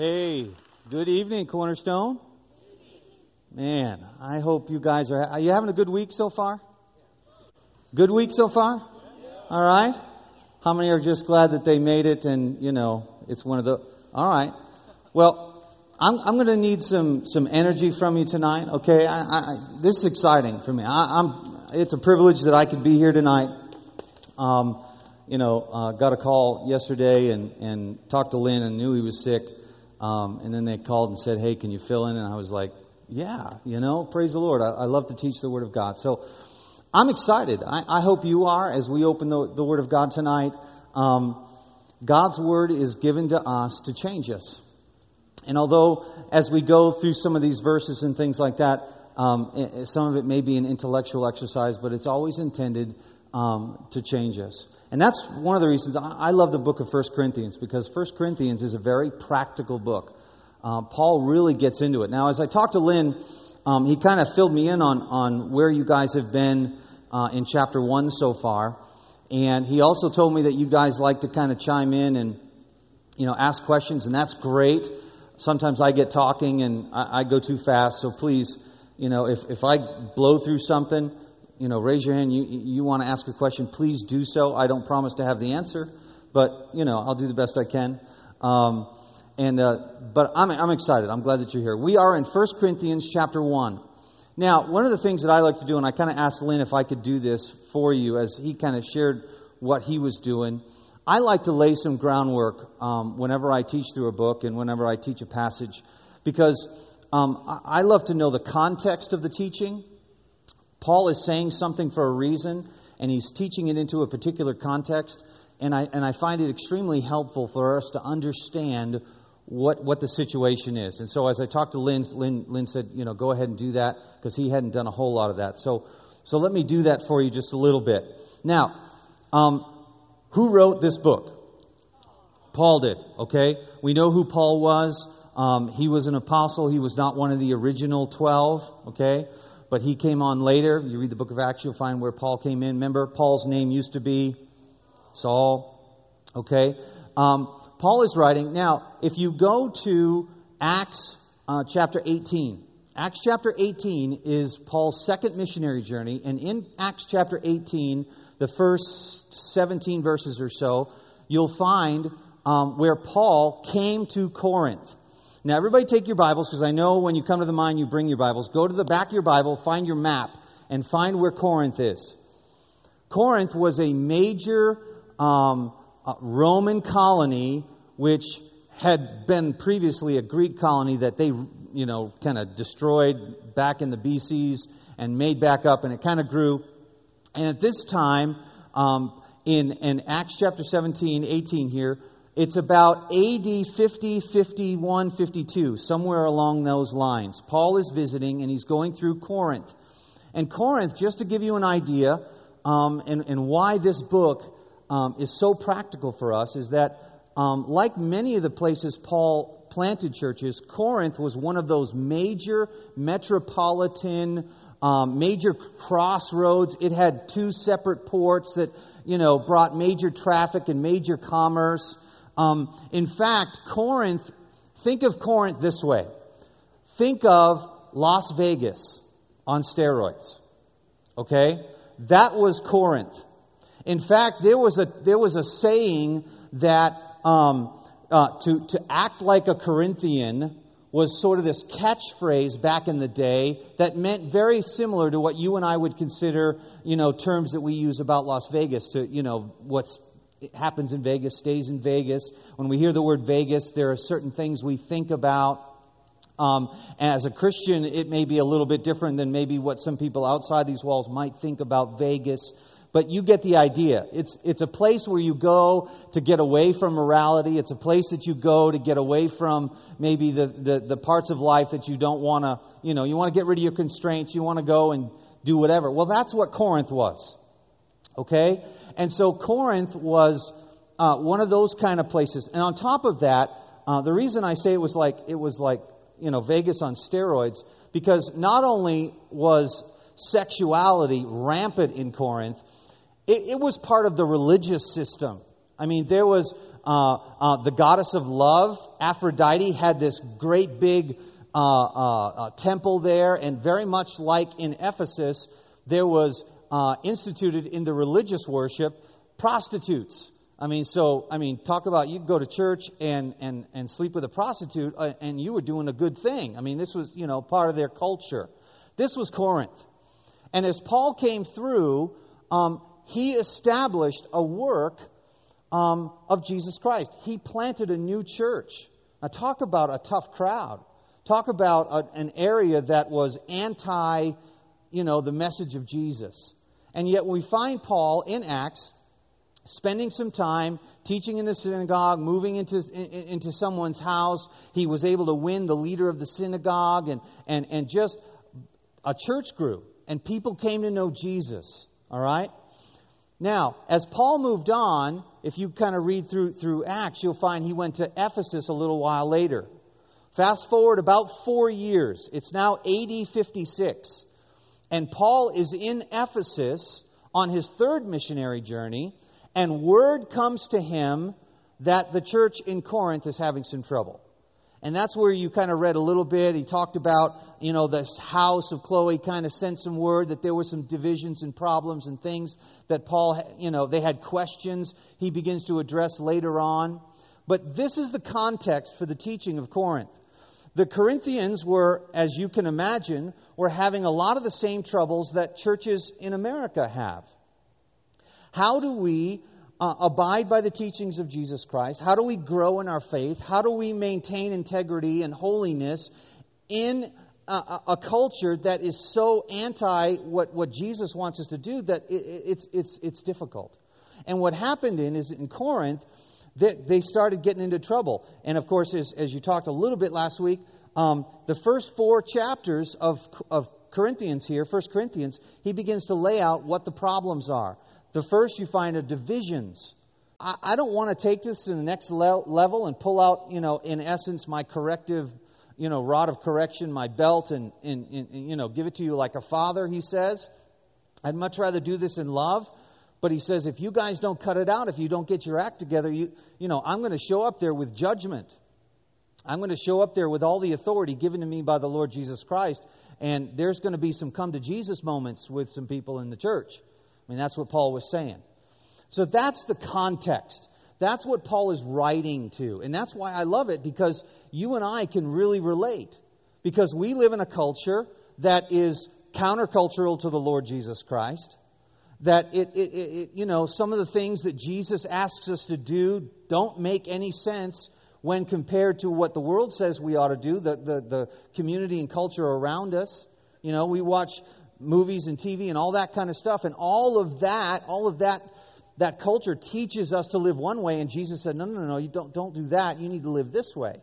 Hey, good evening, Cornerstone. Man, I hope you guys are. Are you having a good week so far? Good week so far? All right. How many are just glad that they made it and, you know, it's one of the. All right. Well, I'm, I'm going to need some, some energy from you tonight, okay? I, I, this is exciting for me. I, am it's a privilege that I could be here tonight. Um, you know, uh, got a call yesterday and, and talked to Lynn and knew he was sick. Um, and then they called and said, hey, can you fill in? And I was like, yeah, you know, praise the Lord. I, I love to teach the Word of God. So I'm excited. I, I hope you are as we open the, the Word of God tonight. Um, God's Word is given to us to change us. And although as we go through some of these verses and things like that, um, some of it may be an intellectual exercise, but it's always intended um, to change us. And that's one of the reasons I love the book of 1 Corinthians, because 1 Corinthians is a very practical book. Uh, Paul really gets into it. Now, as I talked to Lynn, um, he kind of filled me in on, on where you guys have been uh, in chapter 1 so far. And he also told me that you guys like to kind of chime in and, you know, ask questions, and that's great. Sometimes I get talking and I, I go too fast, so please, you know, if, if I blow through something, you know, raise your hand. You, you want to ask a question, please do so. I don't promise to have the answer, but, you know, I'll do the best I can. Um, and, uh, but I'm, I'm excited. I'm glad that you're here. We are in 1 Corinthians chapter 1. Now, one of the things that I like to do, and I kind of asked Lynn if I could do this for you as he kind of shared what he was doing. I like to lay some groundwork um, whenever I teach through a book and whenever I teach a passage because um, I love to know the context of the teaching Paul is saying something for a reason, and he's teaching it into a particular context. And I, and I find it extremely helpful for us to understand what, what the situation is. And so as I talked to Lynn, Lynn, Lynn said, you know, go ahead and do that because he hadn't done a whole lot of that. So, so let me do that for you just a little bit. Now, um, who wrote this book? Paul did, okay? We know who Paul was. Um, he was an apostle. He was not one of the original 12, okay? But he came on later. You read the book of Acts, you'll find where Paul came in. Remember, Paul's name used to be Saul. Okay? Um, Paul is writing. Now, if you go to Acts uh, chapter 18, Acts chapter 18 is Paul's second missionary journey. And in Acts chapter 18, the first 17 verses or so, you'll find um, where Paul came to Corinth. Now, everybody take your Bibles because I know when you come to the mine, you bring your Bibles. Go to the back of your Bible, find your map, and find where Corinth is. Corinth was a major um, uh, Roman colony which had been previously a Greek colony that they, you know, kind of destroyed back in the BCs and made back up, and it kind of grew. And at this time, um, in, in Acts chapter 17, 18 here, it's about AD 50, 51, 52, somewhere along those lines. Paul is visiting and he's going through Corinth. And Corinth, just to give you an idea, um, and, and why this book um, is so practical for us, is that um, like many of the places Paul planted churches, Corinth was one of those major metropolitan, um, major crossroads. It had two separate ports that, you know, brought major traffic and major commerce. Um, in fact, Corinth, think of Corinth this way think of Las Vegas on steroids. Okay? That was Corinth. In fact, there was a, there was a saying that um, uh, to, to act like a Corinthian was sort of this catchphrase back in the day that meant very similar to what you and I would consider, you know, terms that we use about Las Vegas to, you know, what's it happens in Vegas stays in Vegas. When we hear the word Vegas, there are certain things we think about. Um, as a Christian, it may be a little bit different than maybe what some people outside these walls might think about Vegas. But you get the idea. It's, it's a place where you go to get away from morality. It's a place that you go to get away from maybe the, the, the parts of life that you don't want to, you know, you want to get rid of your constraints. You want to go and do whatever. Well, that's what Corinth was. Okay? And so Corinth was uh, one of those kind of places. And on top of that, uh, the reason I say it was like it was like you know Vegas on steroids because not only was sexuality rampant in Corinth, it, it was part of the religious system. I mean, there was uh, uh, the goddess of love, Aphrodite, had this great big uh, uh, uh temple there, and very much like in Ephesus, there was uh, instituted in the religious worship prostitutes. I mean, so, I mean, talk about you go to church and, and, and sleep with a prostitute, and you were doing a good thing. I mean, this was, you know, part of their culture. This was Corinth. And as Paul came through, um, he established a work um, of Jesus Christ. He planted a new church. Now, talk about a tough crowd. Talk about a, an area that was anti, you know, the message of Jesus. And yet we find Paul in Acts spending some time teaching in the synagogue, moving into, in, into someone's house. He was able to win the leader of the synagogue, and, and, and just a church grew, and people came to know Jesus. All right? Now, as Paul moved on, if you kind of read through, through Acts, you'll find he went to Ephesus a little while later. Fast forward about four years. It's now AD 56. And Paul is in Ephesus on his third missionary journey, and word comes to him that the church in Corinth is having some trouble. And that's where you kind of read a little bit. He talked about, you know, this house of Chloe kind of sent some word that there were some divisions and problems and things that Paul, you know, they had questions he begins to address later on. But this is the context for the teaching of Corinth. The Corinthians were, as you can imagine, were having a lot of the same troubles that churches in America have. How do we uh, abide by the teachings of Jesus Christ? How do we grow in our faith? How do we maintain integrity and holiness in a, a culture that is so anti what, what Jesus wants us to do that it, it's, it's, it's difficult? And what happened in is in Corinth, they, they started getting into trouble. And of course, as, as you talked a little bit last week, um, the first four chapters of, of Corinthians here, First Corinthians, he begins to lay out what the problems are. The first you find are divisions. I, I don't want to take this to the next le- level and pull out, you know, in essence, my corrective, you know, rod of correction, my belt, and, and, and you know, give it to you like a father, he says. I'd much rather do this in love. But he says, if you guys don't cut it out, if you don't get your act together, you, you know, I'm going to show up there with judgment. I'm going to show up there with all the authority given to me by the Lord Jesus Christ. And there's going to be some come to Jesus moments with some people in the church. I mean, that's what Paul was saying. So that's the context. That's what Paul is writing to. And that's why I love it because you and I can really relate. Because we live in a culture that is countercultural to the Lord Jesus Christ. That it, it, it, you know, some of the things that Jesus asks us to do don't make any sense when compared to what the world says we ought to do, the, the, the community and culture around us. You know, we watch movies and TV and all that kind of stuff. And all of that, all of that, that culture teaches us to live one way. And Jesus said, no, no, no, you don't, don't do that. You need to live this way.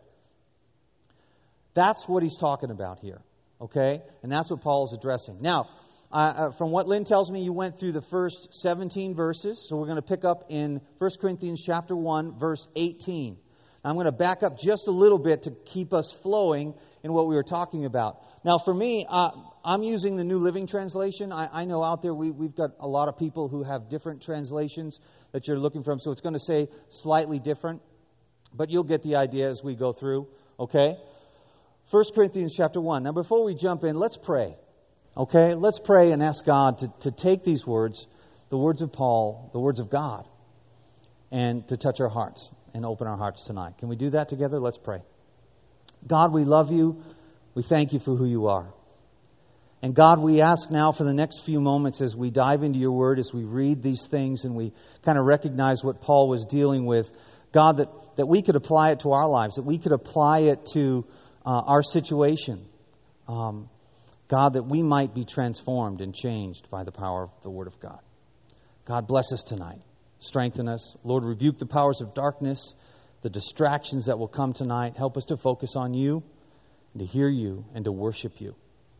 That's what he's talking about here. Okay? And that's what Paul is addressing. Now, uh, uh, from what Lynn tells me, you went through the first 17 verses. So we're going to pick up in 1 Corinthians chapter 1, verse 18. I'm going to back up just a little bit to keep us flowing in what we were talking about. Now, for me, uh, I'm using the New Living Translation. I, I know out there we, we've got a lot of people who have different translations that you're looking from, so it's going to say slightly different, but you'll get the idea as we go through, okay? 1 Corinthians chapter 1. Now, before we jump in, let's pray, okay? Let's pray and ask God to, to take these words, the words of Paul, the words of God, and to touch our hearts and open our hearts tonight. Can we do that together? Let's pray. God, we love you. We thank you for who you are. And God, we ask now for the next few moments as we dive into your word, as we read these things and we kind of recognize what Paul was dealing with, God, that, that we could apply it to our lives, that we could apply it to uh, our situation. Um, God, that we might be transformed and changed by the power of the Word of God. God, bless us tonight. Strengthen us. Lord, rebuke the powers of darkness, the distractions that will come tonight. Help us to focus on you, and to hear you, and to worship you.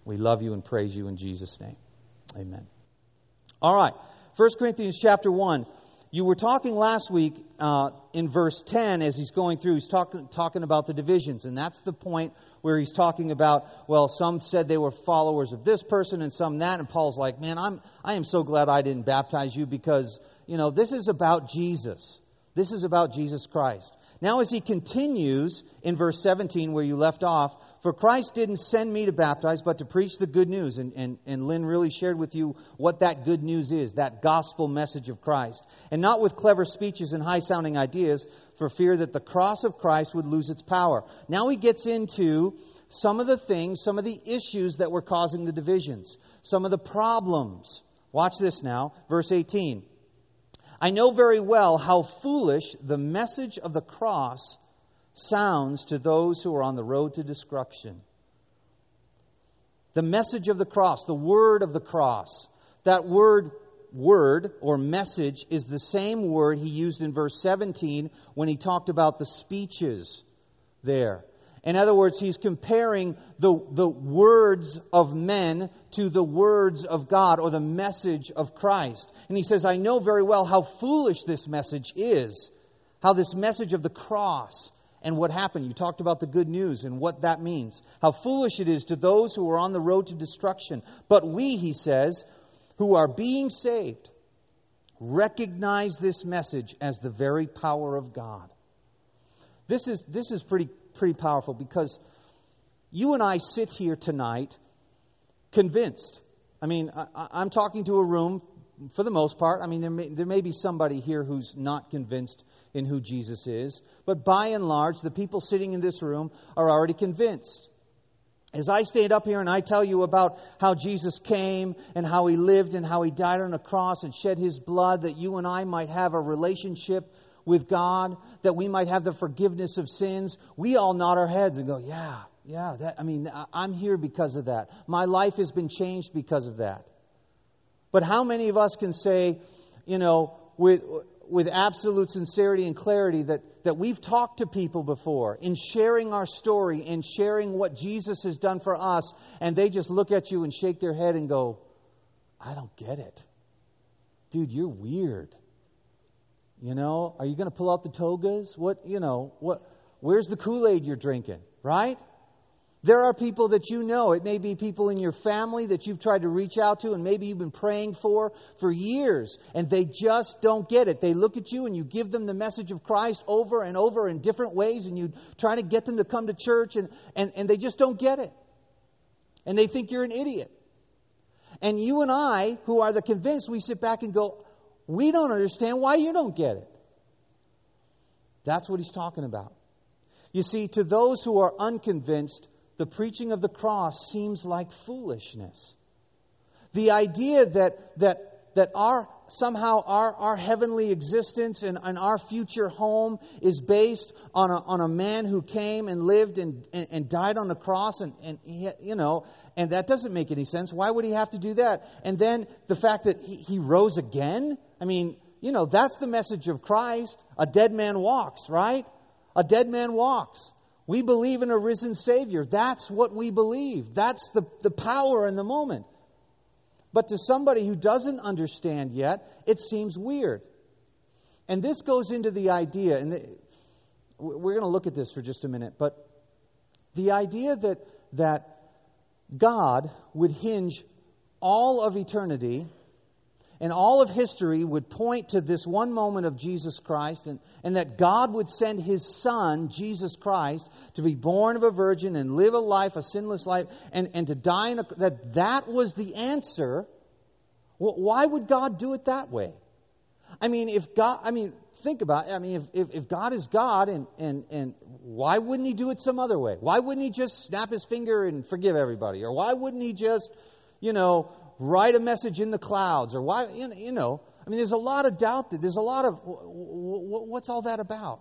We love you and praise you in Jesus' name. Amen. All right. 1 Corinthians chapter 1. You were talking last week uh, in verse 10 as he's going through, he's talk, talking about the divisions. And that's the point where he's talking about, well, some said they were followers of this person and some that. And Paul's like, man, I'm, I am so glad I didn't baptize you because, you know, this is about Jesus. This is about Jesus Christ. Now, as he continues in verse 17, where you left off, for Christ didn't send me to baptize, but to preach the good news. And, and, and Lynn really shared with you what that good news is, that gospel message of Christ. And not with clever speeches and high sounding ideas, for fear that the cross of Christ would lose its power. Now he gets into some of the things, some of the issues that were causing the divisions, some of the problems. Watch this now, verse 18. I know very well how foolish the message of the cross sounds to those who are on the road to destruction. The message of the cross, the word of the cross, that word, word or message is the same word he used in verse 17 when he talked about the speeches there. In other words, he's comparing the, the words of men to the words of God or the message of Christ. And he says, I know very well how foolish this message is, how this message of the cross and what happened. You talked about the good news and what that means. How foolish it is to those who are on the road to destruction. But we, he says, who are being saved, recognize this message as the very power of God. This is, this is pretty pretty powerful because you and I sit here tonight convinced. I mean, I, am talking to a room for the most part. I mean, there may, there may be somebody here who's not convinced in who Jesus is, but by and large, the people sitting in this room are already convinced. As I stand up here and I tell you about how Jesus came and how he lived and how he died on a cross and shed his blood that you and I might have a relationship with God, that we might have the forgiveness of sins, we all nod our heads and go, yeah, yeah, that, I mean, I'm here because of that. My life has been changed because of that. But how many of us can say, you know, with, with absolute sincerity and clarity that, that we've talked to people before in sharing our story, in sharing what Jesus has done for us, and they just look at you and shake their head and go, I don't get it. Dude, you're weird. You know, are you going to pull out the togas? What, you know, what, where's the Kool Aid you're drinking, right? There are people that you know. It may be people in your family that you've tried to reach out to and maybe you've been praying for for years and they just don't get it. They look at you and you give them the message of Christ over and over in different ways and you try to get them to come to church and, and, and they just don't get it. And they think you're an idiot. And you and I, who are the convinced, we sit back and go, we don't understand why you don't get it. That's what he's talking about. You see, to those who are unconvinced, the preaching of the cross seems like foolishness. The idea that, that, that our, somehow our, our heavenly existence and, and our future home is based on a, on a man who came and lived and, and, and died on the cross and, and he, you know, and that doesn't make any sense. Why would he have to do that? And then the fact that he, he rose again, I mean, you know, that's the message of Christ. A dead man walks, right? A dead man walks. We believe in a risen Savior. That's what we believe. That's the, the power in the moment. But to somebody who doesn't understand yet, it seems weird. And this goes into the idea, and the, we're going to look at this for just a minute, but the idea that, that God would hinge all of eternity and all of history would point to this one moment of Jesus Christ, and, and that God would send His Son, Jesus Christ, to be born of a virgin and live a life, a sinless life, and, and to die in a, that that was the answer. Well, why would God do it that way? I mean, if God, I mean, think about it. I mean, if, if, if God is God, and, and, and why wouldn't He do it some other way? Why wouldn't He just snap His finger and forgive everybody? Or why wouldn't He just, you know, write a message in the clouds or why, you know, I mean, there's a lot of doubt that there's a lot of what's all that about?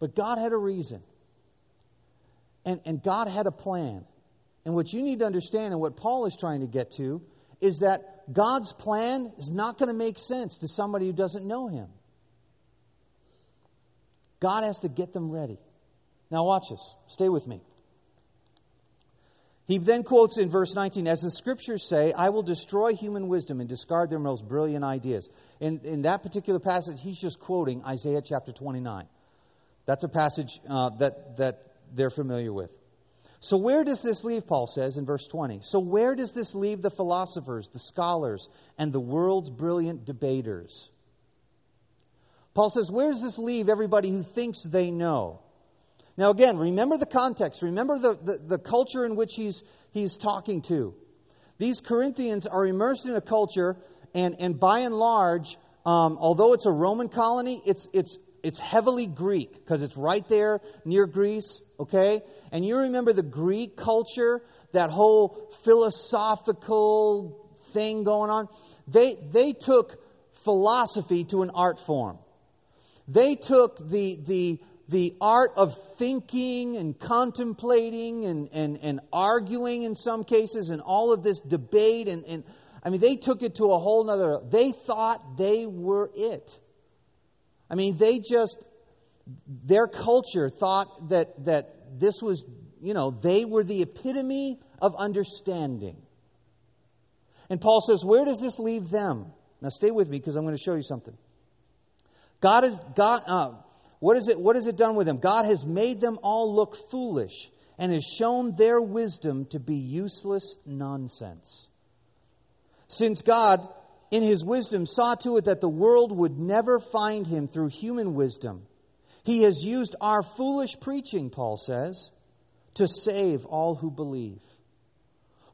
But God had a reason. And, and God had a plan. And what you need to understand and what Paul is trying to get to is that God's plan is not going to make sense to somebody who doesn't know Him. God has to get them ready. Now, watch this. Stay with me. He then quotes in verse 19, as the scriptures say, I will destroy human wisdom and discard their most brilliant ideas. In, in that particular passage, he's just quoting Isaiah chapter 29. That's a passage uh, that, that they're familiar with. So, where does this leave, Paul says in verse 20? So, where does this leave the philosophers, the scholars, and the world's brilliant debaters? Paul says, Where does this leave everybody who thinks they know? Now, again, remember the context. Remember the, the, the, culture in which he's, he's talking to. These Corinthians are immersed in a culture, and, and by and large, um, although it's a Roman colony, it's, it's, it's heavily Greek because it's right there near Greece, okay? And you remember the Greek culture, that whole philosophical thing going on? They, they took philosophy to an art form. They took the, the, the art of thinking and contemplating and, and, and arguing in some cases and all of this debate and, and I mean they took it to a whole nother they thought they were it. I mean they just their culture thought that that this was you know they were the epitome of understanding. And Paul says, where does this leave them? Now stay with me because I'm going to show you something. God has God. Uh, what is it? What has it done with them? God has made them all look foolish and has shown their wisdom to be useless nonsense. Since God, in His wisdom, saw to it that the world would never find Him through human wisdom, He has used our foolish preaching, Paul says, to save all who believe.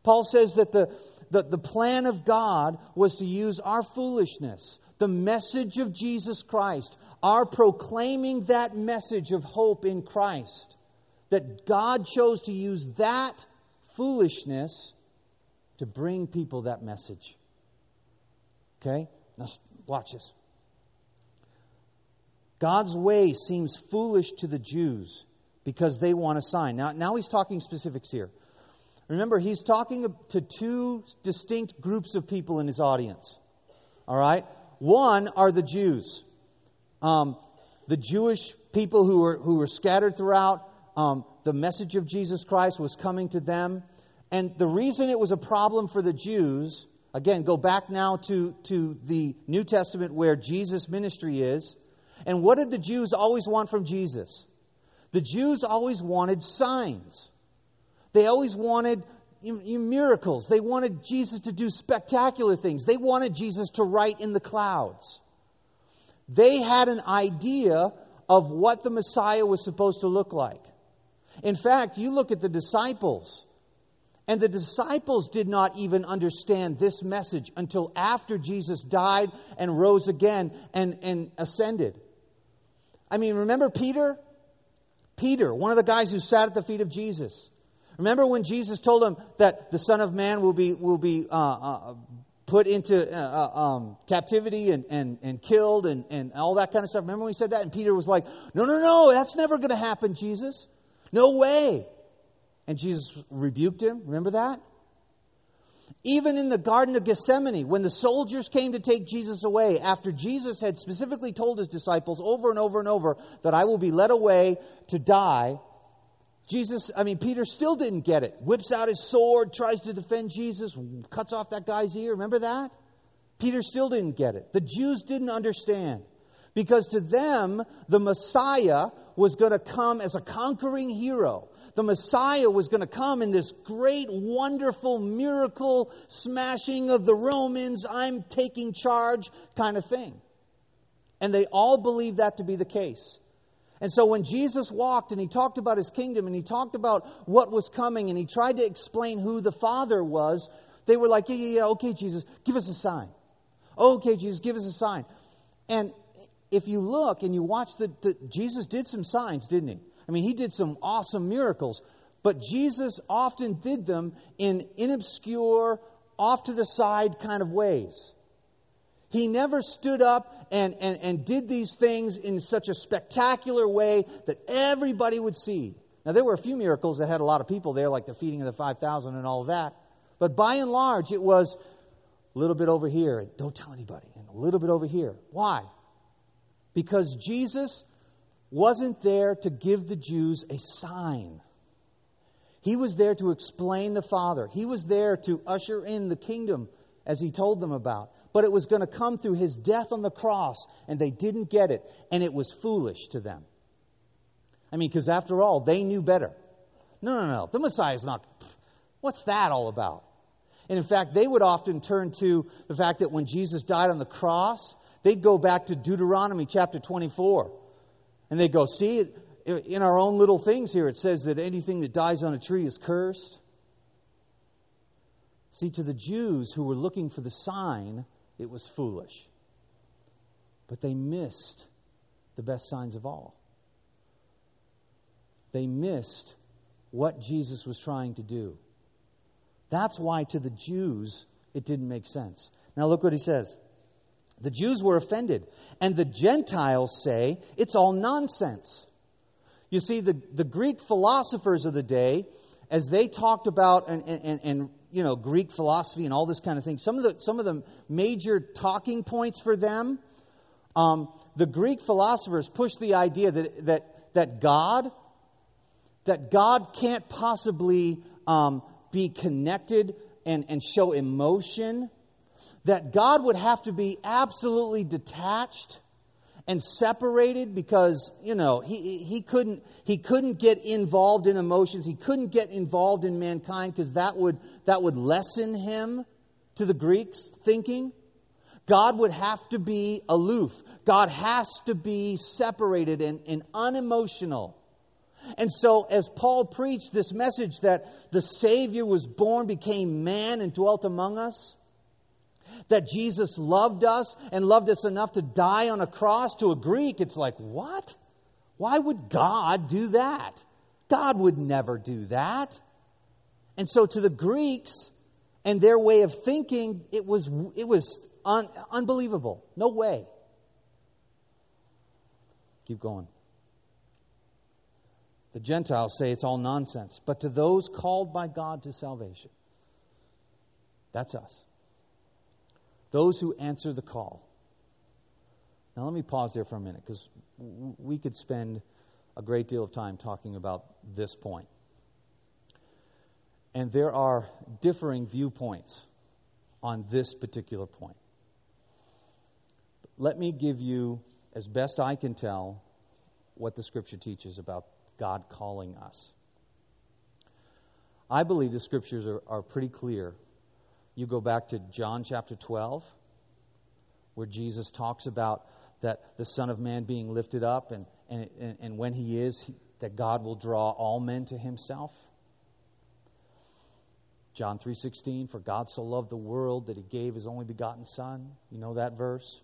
Paul says that the, the, the plan of God was to use our foolishness, the message of Jesus Christ, our proclaiming that message of hope in Christ, that God chose to use that foolishness to bring people that message. Okay? Now, watch this. God's way seems foolish to the Jews because they want a sign. Now, now he's talking specifics here. Remember, he's talking to two distinct groups of people in his audience. All right? One are the Jews um, the Jewish people who were, who were scattered throughout, um, the message of Jesus Christ was coming to them. And the reason it was a problem for the Jews, again, go back now to, to the New Testament where Jesus' ministry is. And what did the Jews always want from Jesus? The Jews always wanted signs. They always wanted miracles. They wanted Jesus to do spectacular things. They wanted Jesus to write in the clouds. They had an idea of what the Messiah was supposed to look like. In fact, you look at the disciples, and the disciples did not even understand this message until after Jesus died and rose again and, and ascended. I mean, remember Peter? Peter, one of the guys who sat at the feet of Jesus. Remember when Jesus told him that the Son of Man will be, will be uh, uh, put into uh, uh, um, captivity and, and, and killed and, and all that kind of stuff. Remember when he said that? And Peter was like, No, no, no, that's never going to happen, Jesus. No way. And Jesus rebuked him. Remember that? Even in the Garden of Gethsemane, when the soldiers came to take Jesus away, after Jesus had specifically told his disciples over and over and over that I will be led away to die, Jesus, I mean, Peter still didn't get it. Whips out his sword, tries to defend Jesus, cuts off that guy's ear. Remember that? Peter still didn't get it. The Jews didn't understand. Because to them, the Messiah was going to come as a conquering hero. The Messiah was going to come in this great, wonderful miracle smashing of the Romans, I'm taking charge kind of thing. And they all believed that to be the case. And so when Jesus walked and he talked about his kingdom and he talked about what was coming and he tried to explain who the Father was, they were like, yeah, yeah, yeah, okay, Jesus, give us a sign. Okay, Jesus, give us a sign. And if you look and you watch the, the Jesus did some signs, didn't he? I mean, he did some awesome miracles, but Jesus often did them in inobscure, off to the side kind of ways. He never stood up and, and, and did these things in such a spectacular way that everybody would see. Now, there were a few miracles that had a lot of people there, like the feeding of the 5,000 and all of that. But by and large, it was a little bit over here, and don't tell anybody, and a little bit over here. Why? Because Jesus wasn't there to give the Jews a sign. He was there to explain the Father. He was there to usher in the kingdom as he told them about but it was going to come through his death on the cross, and they didn't get it, and it was foolish to them. I mean, because after all, they knew better. No, no, no. The Messiah is not. What's that all about? And in fact, they would often turn to the fact that when Jesus died on the cross, They'd go back to Deuteronomy chapter 24. And they'd go, see, in our own little things here, it says that anything that dies on a tree is cursed. See, to the Jews who were looking for the sign, it was foolish. But they missed the best signs of all. They missed what Jesus was trying to do. That's why to the Jews it didn't make sense. Now look what he says. The Jews were offended, and the Gentiles say it's all nonsense. You see, the, the Greek philosophers of the day, as they talked about and, and, and you know Greek philosophy and all this kind of thing, some of the some of the major talking points for them, um, the Greek philosophers pushed the idea that that that God that God can't possibly um, be connected and, and show emotion, that God would have to be absolutely detached and separated because you know he, he couldn't he couldn't get involved in emotions. He couldn't get involved in mankind because that would that would lessen him to the greeks thinking. God would have to be aloof. God has to be separated and, and unemotional. And so, as Paul preached this message that the Savior was born, became man, and dwelt among us, that Jesus loved us and loved us enough to die on a cross, to a Greek, it's like, what? Why would God do that? God would never do that. And so, to the Greeks and their way of thinking, it was, it was un, unbelievable. No way. Keep going. The Gentiles say it's all nonsense. But to those called by God to salvation, that's us. Those who answer the call. Now, let me pause there for a minute because we could spend a great deal of time talking about this point. And there are differing viewpoints on this particular point. Let me give you, as best I can tell, what the Scripture teaches about God calling us. I believe the scriptures are, are pretty clear. You go back to John chapter 12, where Jesus talks about that the Son of Man being lifted up, and, and, and when he is, he, that God will draw all men to himself. John 3:16 for God so loved the world that he gave his only begotten son. You know that verse?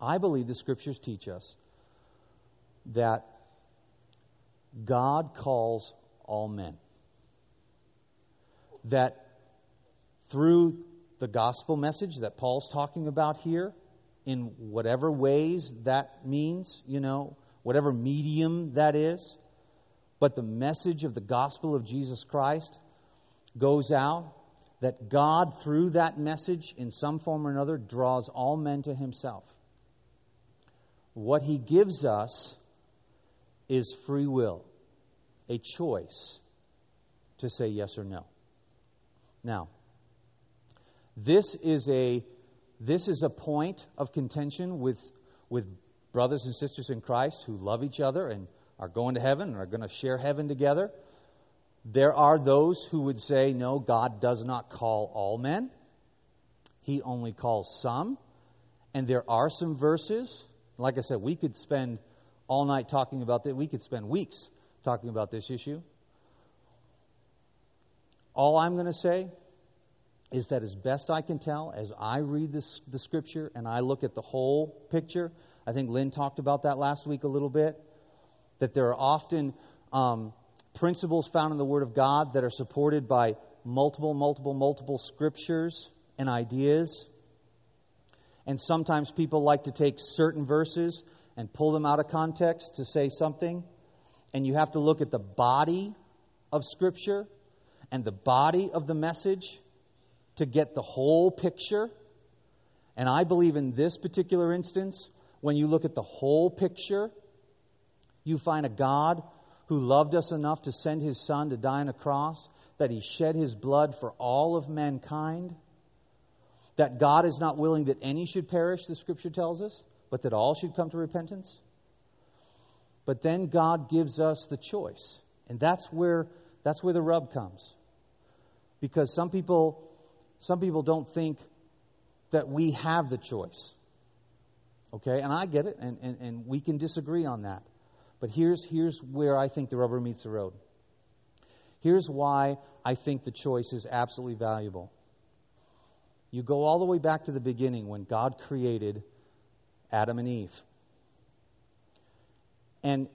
I believe the scriptures teach us that God calls all men. That through the gospel message that Paul's talking about here, in whatever ways that means, you know, whatever medium that is, but the message of the gospel of Jesus Christ goes out, that God, through that message, in some form or another, draws all men to himself. What he gives us is free will, a choice to say yes or no. Now, this is a this is a point of contention with with brothers and sisters in Christ who love each other and are going to heaven and are going to share heaven together. There are those who would say, no, God does not call all men. He only calls some. And there are some verses, like I said, we could spend all night talking about that. We could spend weeks talking about this issue. All I'm going to say is that, as best I can tell, as I read this, the scripture and I look at the whole picture, I think Lynn talked about that last week a little bit, that there are often um, principles found in the Word of God that are supported by multiple, multiple, multiple scriptures and ideas. And sometimes people like to take certain verses and pull them out of context to say something. And you have to look at the body of Scripture and the body of the message to get the whole picture. And I believe in this particular instance, when you look at the whole picture, you find a God who loved us enough to send his Son to die on a cross, that he shed his blood for all of mankind, that God is not willing that any should perish, the scripture tells us, but that all should come to repentance. But then God gives us the choice. And that's where that's where the rub comes. Because some people some people don't think that we have the choice. Okay? And I get it, and, and, and we can disagree on that. But here's, here's where I think the rubber meets the road. Here's why I think the choice is absolutely valuable. You go all the way back to the beginning when God created Adam and Eve. And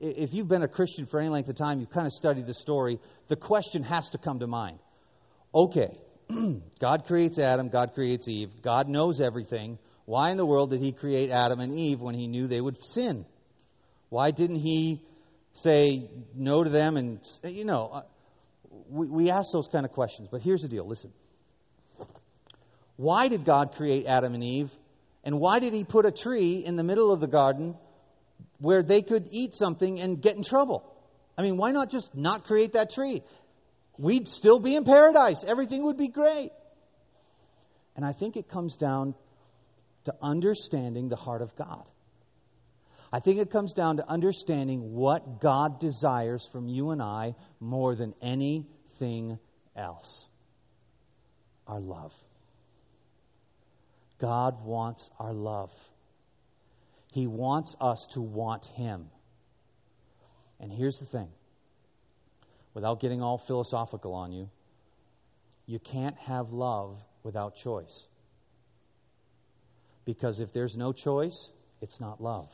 if you've been a Christian for any length of time, you've kind of studied the story, the question has to come to mind. Okay, God creates Adam, God creates Eve, God knows everything. Why in the world did he create Adam and Eve when he knew they would sin? Why didn't he say no to them? And, you know, uh, we, we ask those kind of questions. But here's the deal listen. Why did God create Adam and Eve? And why did he put a tree in the middle of the garden where they could eat something and get in trouble? I mean, why not just not create that tree? We'd still be in paradise. Everything would be great. And I think it comes down to understanding the heart of God. I think it comes down to understanding what God desires from you and I more than anything else our love. God wants our love. He wants us to want Him. And here's the thing without getting all philosophical on you, you can't have love without choice. Because if there's no choice, it's not love.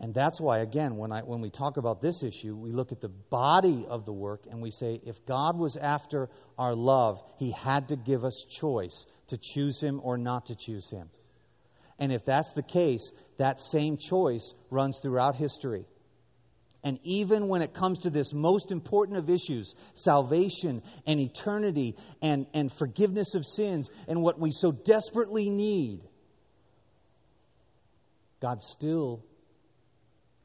And that's why, again, when, I, when we talk about this issue, we look at the body of the work and we say if God was after our love, He had to give us choice to choose Him or not to choose Him. And if that's the case, that same choice runs throughout history. And even when it comes to this most important of issues, salvation and eternity and, and forgiveness of sins and what we so desperately need, God still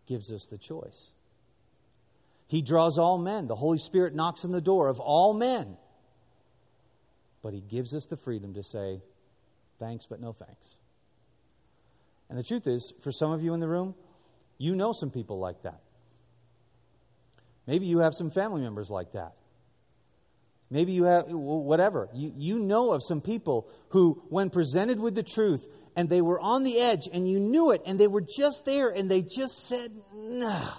gives us the choice. He draws all men. The Holy Spirit knocks on the door of all men. But He gives us the freedom to say, thanks, but no thanks. And the truth is, for some of you in the room, you know some people like that. Maybe you have some family members like that. Maybe you have, whatever. You, you know of some people who, when presented with the truth, and they were on the edge, and you knew it, and they were just there, and they just said, nah,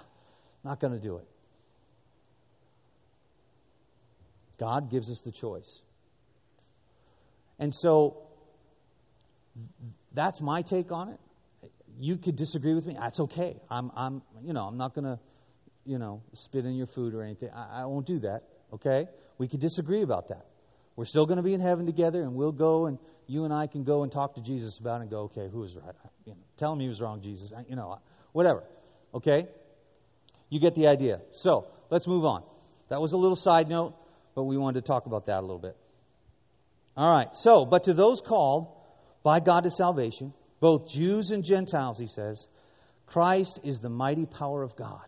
not going to do it. God gives us the choice. And so, that's my take on it. You could disagree with me. That's okay. I'm, I'm you know, I'm not going to you know, spit in your food or anything. I, I won't do that, okay? We could disagree about that. We're still going to be in heaven together, and we'll go, and you and I can go and talk to Jesus about it and go, okay, who was right? You know, tell him he was wrong, Jesus. You know, whatever, okay? You get the idea. So, let's move on. That was a little side note, but we wanted to talk about that a little bit. All right, so, but to those called by God to salvation, both Jews and Gentiles, he says, Christ is the mighty power of God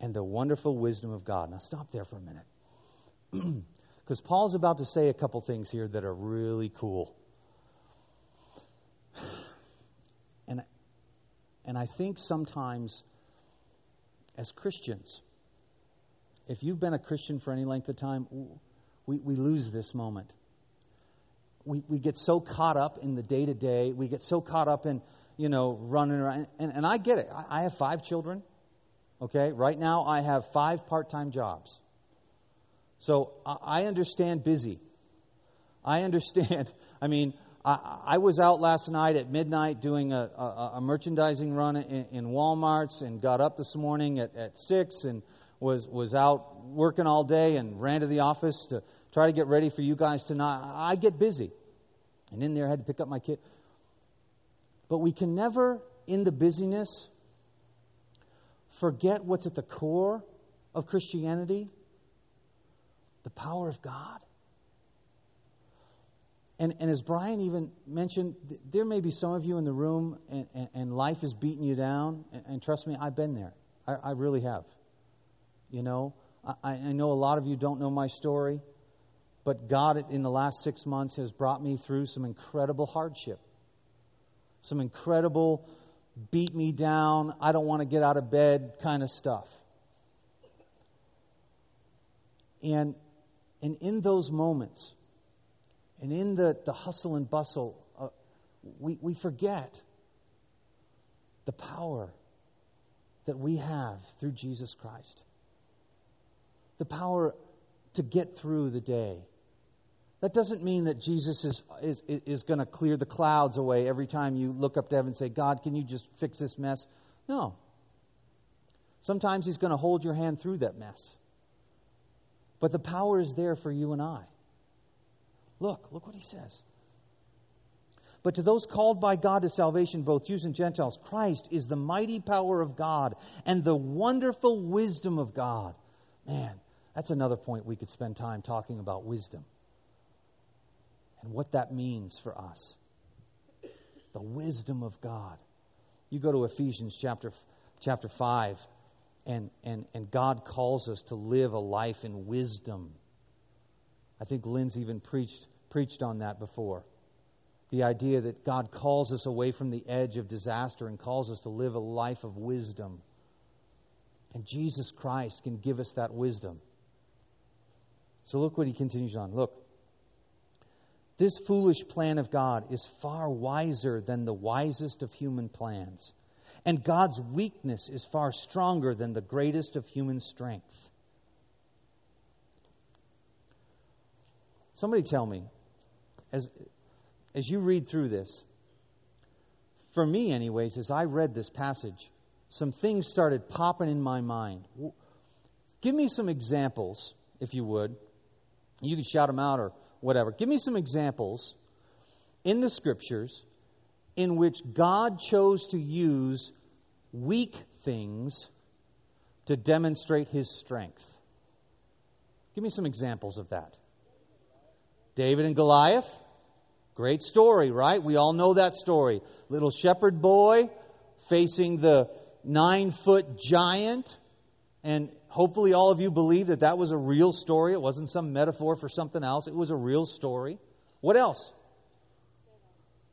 and the wonderful wisdom of God. Now, stop there for a minute. Because Paul's about to say a couple things here that are really cool. And, and I think sometimes, as Christians, if you've been a Christian for any length of time, we, we lose this moment. We, we get so caught up in the day to day. We get so caught up in, you know, running around. And, and I get it. I, I have five children. Okay? Right now, I have five part time jobs. So I understand busy. I understand. I mean, I, was out last night at midnight doing a, a, a merchandising run in, in, Walmart's and got up this morning at, at 6 and was, was out working all day and ran to the office to try to get ready for you guys tonight. I get busy. And in there, I had to pick up my kid. But we can never, in the busyness, forget what's at the core of Christianity the power of God. And, and as Brian even mentioned, there may be some of you in the room and, and, and life is beating you down. And, and, trust me, I've been there. I, I really have. You know, I, I know a lot of you don't know my story, but God in the last six months has brought me through some incredible hardship, some incredible beat me down, I don't want to get out of bed kind of stuff. And, and in those moments, and in the, the hustle and bustle of, we, we forget the power that we have through Jesus Christ. The power to get through the day. That doesn't mean that Jesus is, is, is going to clear the clouds away every time you look up to heaven and say, God, can you just fix this mess? No. Sometimes He's going to hold your hand through that mess. But the power is there for you and I. Look, look what He says. But to those called by God to salvation, both Jews and Gentiles, Christ is the mighty power of God and the wonderful wisdom of God. Man, that's another point we could spend time talking about wisdom and what that means for us. The wisdom of God. You go to Ephesians chapter, chapter 5, and, and, and God calls us to live a life in wisdom. I think Lynn's even preached, preached on that before. The idea that God calls us away from the edge of disaster and calls us to live a life of wisdom. And Jesus Christ can give us that wisdom. So look what he continues on. Look. This foolish plan of God is far wiser than the wisest of human plans. And God's weakness is far stronger than the greatest of human strength. Somebody tell me, as, as you read through this, for me, anyways, as I read this passage, some things started popping in my mind. Give me some examples, if you would. You can shout them out or whatever. Give me some examples in the scriptures in which God chose to use weak things to demonstrate his strength. Give me some examples of that. David and Goliath. Great story, right? We all know that story. Little shepherd boy facing the nine foot giant. And hopefully, all of you believe that that was a real story. It wasn't some metaphor for something else. It was a real story. What else?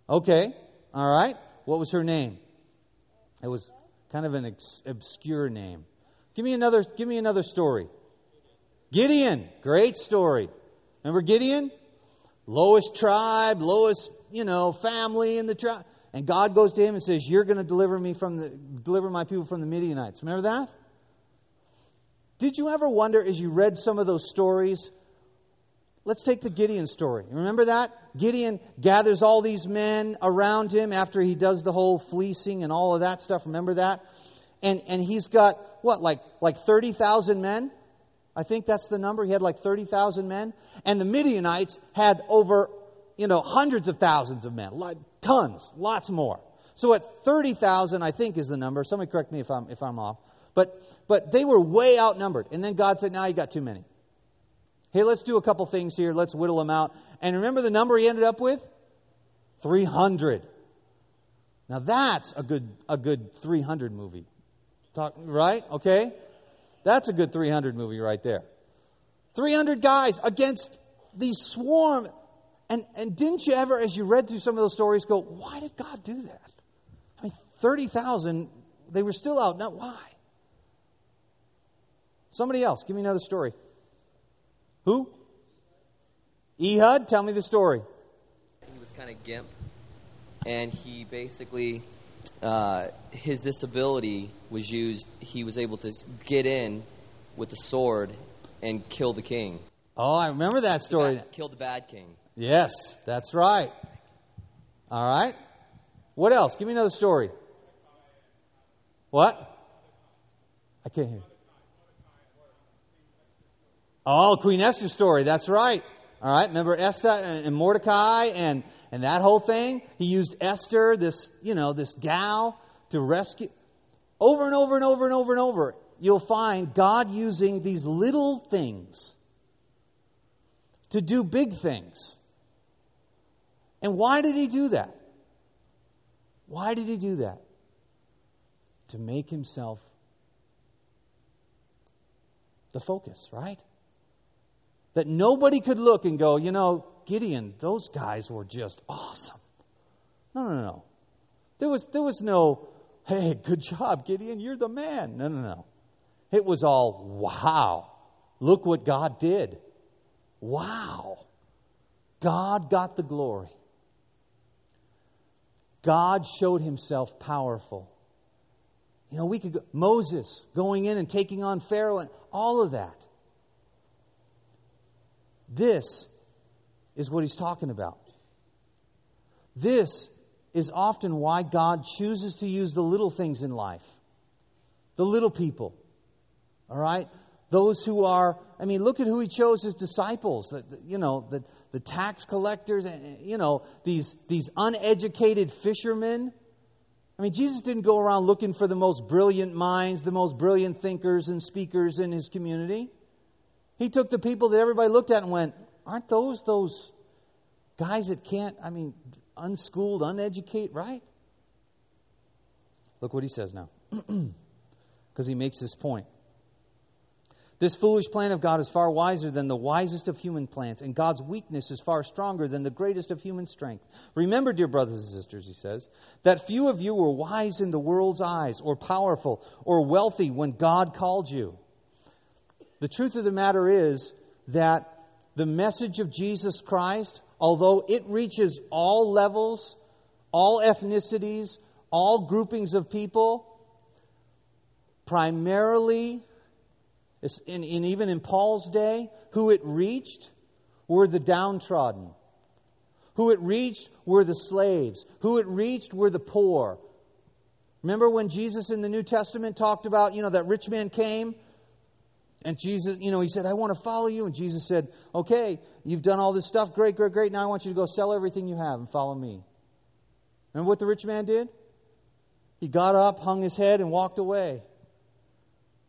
Okay. All right. What was her name? It was kind of an obscure name. Give me another. Give me another story. Gideon. Great story. Remember Gideon? Lowest tribe, lowest you know family in the tribe. And God goes to him and says, "You're going to deliver me from the deliver my people from the Midianites." Remember that? Did you ever wonder as you read some of those stories? Let's take the Gideon story. Remember that? Gideon gathers all these men around him after he does the whole fleecing and all of that stuff. Remember that? And and he's got what like like 30,000 men? I think that's the number. He had like 30,000 men. And the Midianites had over, you know, hundreds of thousands of men, like tons, lots more. So at 30,000, I think is the number. Somebody correct me if I'm, if I'm off. But, but they were way outnumbered. And then God said, now you got too many. Hey, let's do a couple things here. Let's whittle them out. And remember the number he ended up with? 300. Now that's a good, a good 300 movie. Talk, right? Okay? That's a good 300 movie right there. 300 guys against these swarm. And, and didn't you ever, as you read through some of those stories, go, why did God do that? I mean, 30,000, they were still out. Now, why? Somebody else, give me another story. Who? Ehud, tell me the story. He was kind of gimp, and he basically uh, his disability was used, he was able to get in with the sword and kill the king. Oh, I remember that story. Kill killed the bad king. Yes, that's right. All right. What else? Give me another story. What? I can't hear. Oh, Queen Esther's story. That's right. All right. Remember Esther and Mordecai and and that whole thing, he used Esther, this, you know, this gal, to rescue. Over and over and over and over and over, you'll find God using these little things to do big things. And why did he do that? Why did he do that? To make himself the focus, right? That nobody could look and go, you know, Gideon, those guys were just awesome. No, no, no. There was, there was no, hey, good job, Gideon, you're the man. No, no, no. It was all, wow, look what God did. Wow. God got the glory. God showed himself powerful. You know, we could go, Moses going in and taking on Pharaoh and all of that. This is what he's talking about. This is often why God chooses to use the little things in life. The little people. All right? Those who are, I mean, look at who he chose as disciples. The, the, you know, the, the tax collectors, and you know, these, these uneducated fishermen. I mean, Jesus didn't go around looking for the most brilliant minds, the most brilliant thinkers and speakers in his community. He took the people that everybody looked at and went, Aren't those those guys that can't, I mean, unschooled, uneducated, right? Look what he says now. Because he makes this point. This foolish plan of God is far wiser than the wisest of human plans, and God's weakness is far stronger than the greatest of human strength. Remember, dear brothers and sisters, he says, that few of you were wise in the world's eyes, or powerful, or wealthy when God called you. The truth of the matter is that the message of Jesus Christ, although it reaches all levels, all ethnicities, all groupings of people, primarily in, even in Paul's day, who it reached were the downtrodden. Who it reached were the slaves. Who it reached were the poor. Remember when Jesus in the New Testament talked about, you know, that rich man came and Jesus, you know, he said, I want to follow you. And Jesus said, Okay, you've done all this stuff. Great, great, great. Now I want you to go sell everything you have and follow me. Remember what the rich man did? He got up, hung his head, and walked away.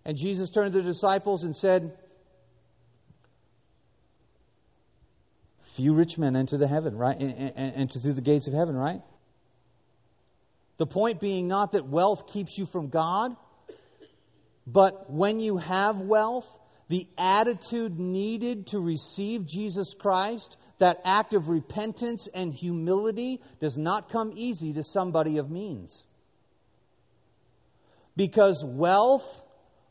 And Jesus turned to the disciples and said, Few rich men enter the heaven, right? Enter through the gates of heaven, right? The point being not that wealth keeps you from God, but when you have wealth, the attitude needed to receive Jesus Christ, that act of repentance and humility, does not come easy to somebody of means. Because wealth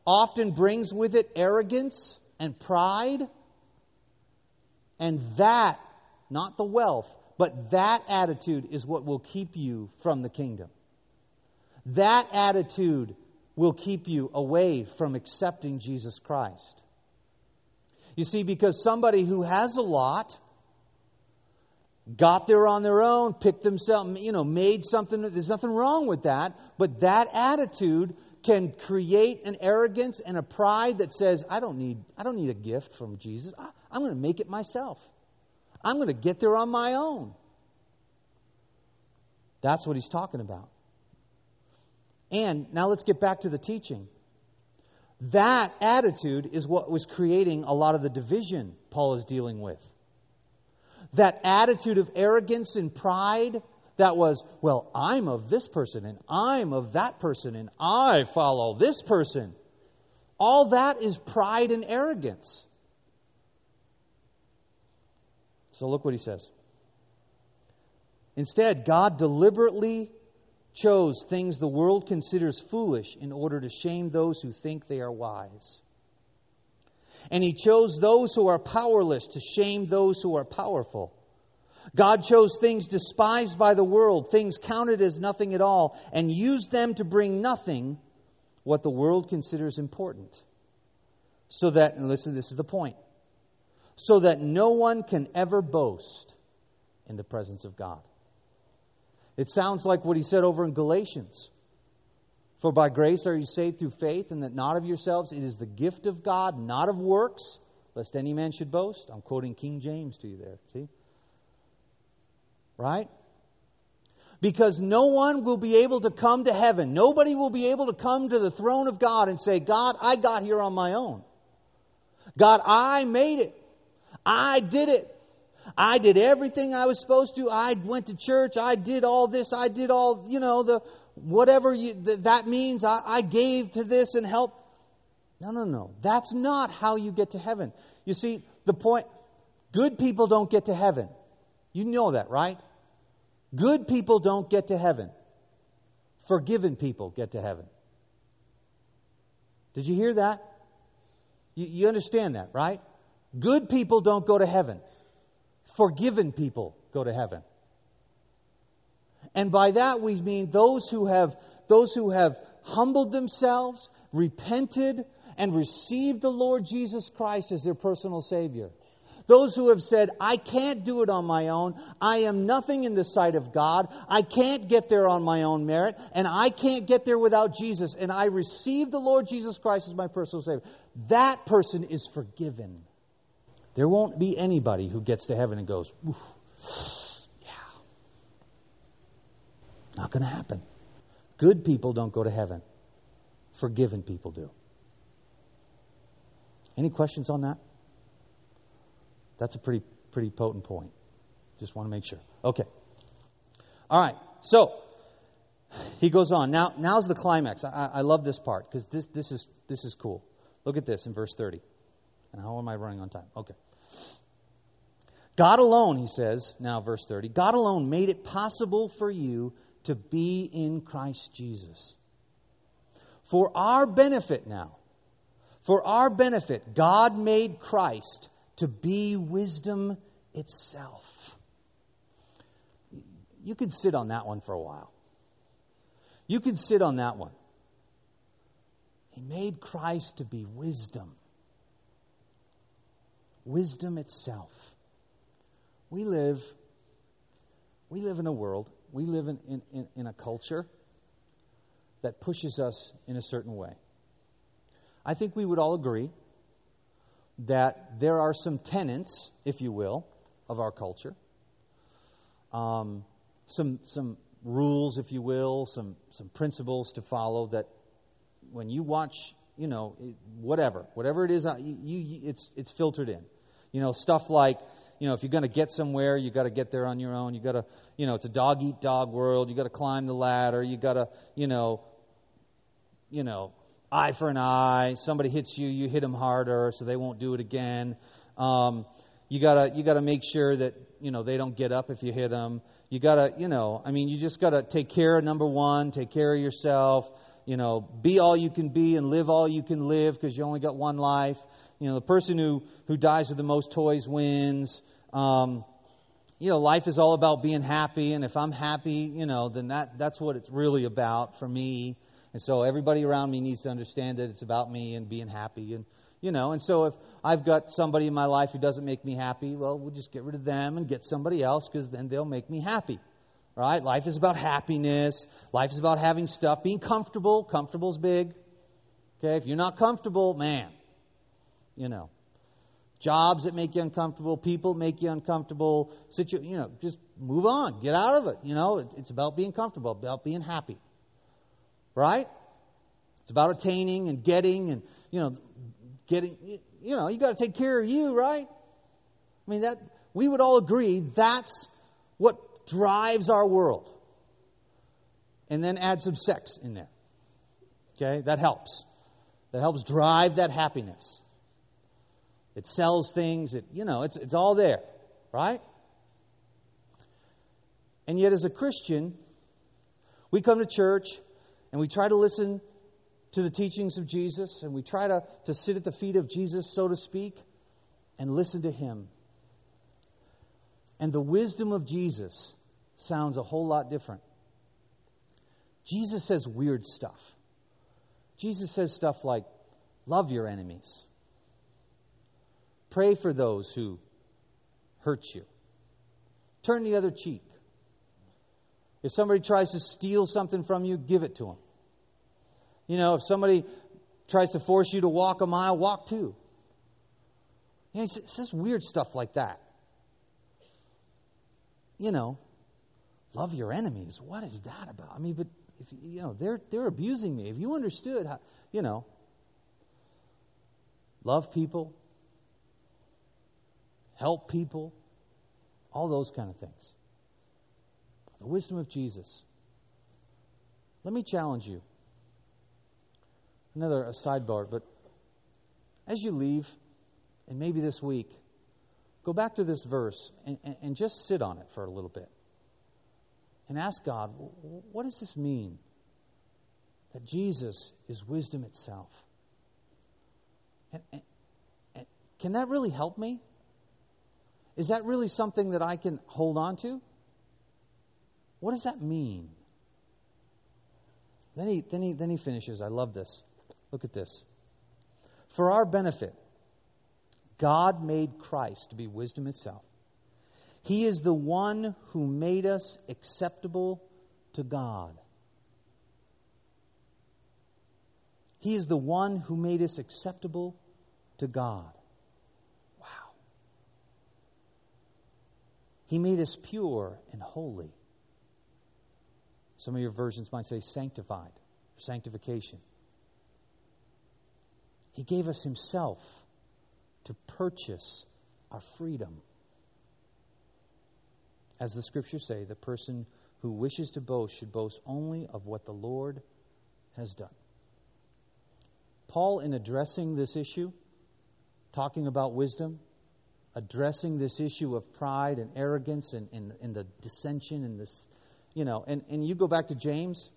often brings with it arrogance and pride. And that, not the wealth, but that attitude is what will keep you from the kingdom. That attitude will keep you away from accepting Jesus Christ. You see, because somebody who has a lot got there on their own, picked themselves, you know, made something, there's nothing wrong with that, but that attitude can create an arrogance and a pride that says, I don't need, I don't need a gift from Jesus. I, I'm going to make it myself. I'm going to get there on my own. That's what he's talking about. And now let's get back to the teaching. That attitude is what was creating a lot of the division Paul is dealing with. That attitude of arrogance and pride that was, well, I'm of this person and I'm of that person and I follow this person. All that is pride and arrogance. So look what he says. Instead, God deliberately chose things the world considers foolish in order to shame those who think they are wise. And he chose those who are powerless to shame those who are powerful. God chose things despised by the world, things counted as nothing at all, and used them to bring nothing what the world considers important. So that, and listen, this is the point, so that no one can ever boast in the presence of God. It sounds like what he said over in Galatians. For by grace are you saved through faith, and that not of yourselves. It is the gift of God, not of works, lest any man should boast. I'm quoting King James to you there. See? Right? Because no one will be able to come to heaven. Nobody will be able to come to the throne of God and say, God, I got here on my own. God, I made it. I did it. I did everything I was supposed to. I went to church. I did all this. I did all, you know, the whatever you, that means. I, I gave to this and helped. No, no, no. That's not how you get to heaven. You see, the point, good people don't get to heaven. You know that, right? Good people don't get to heaven. Forgiven people get to heaven. Did you hear that? You, you understand that, right? Good people don't go to heaven. Forgiven people go to heaven. And by that we mean those who have, those who have humbled themselves, repented, and received the Lord Jesus Christ as their personal Savior. Those who have said, I can't do it on my own. I am nothing in the sight of God. I can't get there on my own merit. And I can't get there without Jesus. And I receive the Lord Jesus Christ as my personal Savior. That person is forgiven. There won't be anybody who gets to heaven and goes, yeah. Not going to happen. Good people don't go to heaven. Forgiven people do. Any questions on that? That's a pretty pretty potent point. Just want to make sure. Okay. All right. So he goes on. Now now's the climax. I, I love this part because this this is this is cool. Look at this in verse thirty. And how am I running on time? Okay. God alone, he says, now verse 30, God alone made it possible for you to be in Christ Jesus. For our benefit now, for our benefit, God made Christ to be wisdom itself. You can sit on that one for a while. You can sit on that one. He made Christ to be wisdom. Wisdom itself. We live we live in a world, we live in, in, in, in a culture that pushes us in a certain way. I think we would all agree that there are some tenets, if you will, of our culture. Um, some some rules, if you will, some some principles to follow. That when you watch, you know, whatever, whatever it is, uh, you, you, it's it's filtered in. You know, stuff like, you know, if you're going to get somewhere, you got to get there on your own. You got to, you know, it's a dog eat dog world. You got to climb the ladder. You got to, you know, you know, eye for an eye. Somebody hits you, you hit them harder, so they won't do it again. Um, you gotta you gotta make sure that you know they don't get up if you hit them. You gotta you know I mean you just gotta take care of number one, take care of yourself. You know, be all you can be and live all you can live because you only got one life. You know, the person who who dies with the most toys wins. Um, you know, life is all about being happy, and if I'm happy, you know, then that that's what it's really about for me. And so everybody around me needs to understand that it's about me and being happy. And, you know, and so if I've got somebody in my life who doesn't make me happy, well, we'll just get rid of them and get somebody else because then they'll make me happy. Right? Life is about happiness. Life is about having stuff, being comfortable. Comfortable's big. Okay? If you're not comfortable, man, you know, jobs that make you uncomfortable, people make you uncomfortable, situ- you know, just move on, get out of it. You know, it's about being comfortable, about being happy. Right? It's about attaining and getting and, you know, getting, you know, you got to take care of you, right? I mean, that, we would all agree that's what drives our world. And then add some sex in there. Okay? That helps. That helps drive that happiness. It sells things, it, you know, it's, it's all there, right? And yet, as a Christian, we come to church, and we try to listen to the teachings of Jesus and we try to, to sit at the feet of Jesus, so to speak, and listen to him. And the wisdom of Jesus sounds a whole lot different. Jesus says weird stuff. Jesus says stuff like, Love your enemies, pray for those who hurt you, turn the other cheek. If somebody tries to steal something from you, give it to them. You know, if somebody tries to force you to walk a mile, walk two. You know, it's just weird stuff like that. You know, love your enemies. What is that about? I mean, but if you know they're they're abusing me. If you understood how, you know, love people, help people, all those kind of things. The wisdom of Jesus. Let me challenge you. Another a sidebar, but as you leave, and maybe this week, go back to this verse and, and, and just sit on it for a little bit. And ask God, what does this mean? That Jesus is wisdom itself. And, and, can that really help me? Is that really something that I can hold on to? What does that mean? Then he, then, he, then he finishes. I love this. Look at this. For our benefit, God made Christ to be wisdom itself. He is the one who made us acceptable to God. He is the one who made us acceptable to God. Wow. He made us pure and holy. Some of your versions might say sanctified, sanctification. He gave us Himself to purchase our freedom. As the scriptures say, the person who wishes to boast should boast only of what the Lord has done. Paul, in addressing this issue, talking about wisdom, addressing this issue of pride and arrogance and, and, and the dissension and this, you know, and, and you go back to James,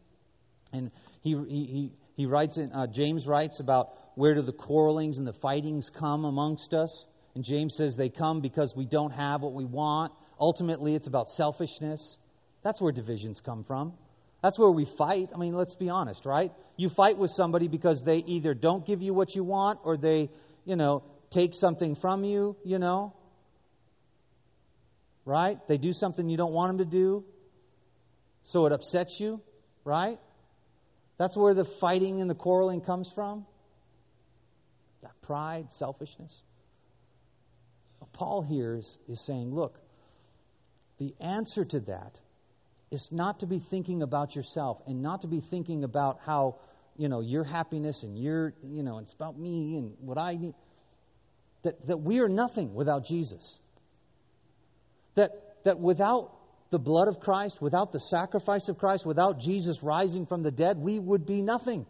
and he, he, he writes in, uh, James writes about where do the quarrelings and the fightings come amongst us? And James says they come because we don't have what we want. Ultimately, it's about selfishness. That's where divisions come from. That's where we fight. I mean, let's be honest, right? You fight with somebody because they either don't give you what you want or they, you know, take something from you, you know. Right? They do something you don't want them to do. So it upsets you, right? That's where the fighting and the quarreling comes from. That pride, selfishness. Paul here is, is saying, look, the answer to that is not to be thinking about yourself and not to be thinking about how, you know, your happiness and your, you know, it's about me and what I need. That, that we are nothing without Jesus. That, that without the blood of Christ, without the sacrifice of Christ, without Jesus rising from the dead, we would be nothing.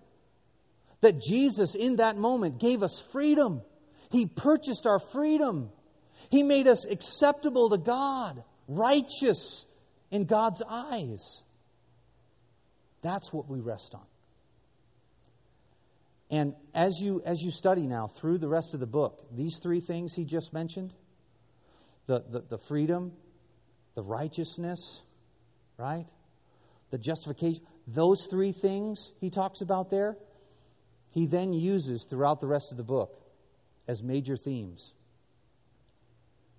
That Jesus, in that moment, gave us freedom. He purchased our freedom. He made us acceptable to God, righteous in God's eyes. That's what we rest on. And as you, as you study now through the rest of the book, these three things he just mentioned the, the, the freedom, the righteousness, right? The justification, those three things he talks about there, he then uses throughout the rest of the book as major themes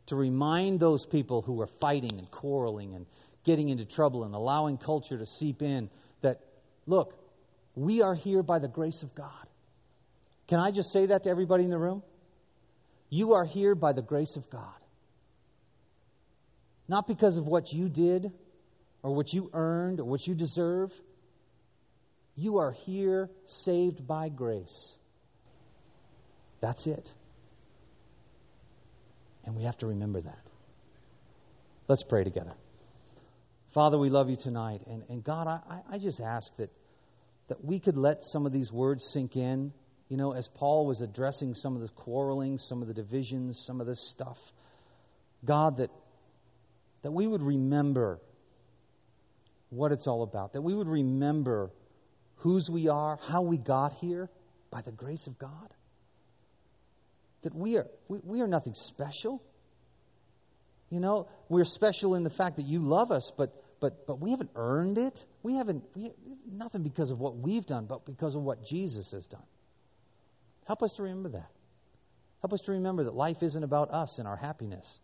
to remind those people who are fighting and quarreling and getting into trouble and allowing culture to seep in that, look, we are here by the grace of God. Can I just say that to everybody in the room? You are here by the grace of God. Not because of what you did or what you earned or what you deserve. You are here saved by grace. That's it. And we have to remember that. Let's pray together. Father, we love you tonight. And, and God, I, I just ask that, that we could let some of these words sink in. You know, as Paul was addressing some of the quarreling, some of the divisions, some of this stuff. God, that, that we would remember what it's all about, that we would remember whose we are, how we got here by the grace of God. That we are, we, we are nothing special. You know, we're special in the fact that you love us, but but but we haven't earned it. We haven't we, nothing because of what we've done, but because of what Jesus has done. Help us to remember that. Help us to remember that life isn't about us and our happiness.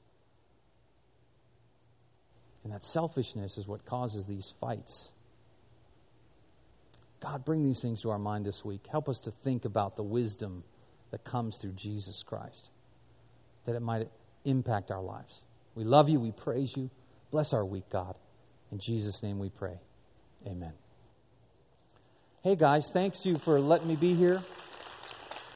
And that selfishness is what causes these fights. God, bring these things to our mind this week. Help us to think about the wisdom that comes through Jesus Christ, that it might impact our lives. We love you. We praise you. Bless our week, God. In Jesus' name we pray. Amen. Hey, guys, thanks you for letting me be here.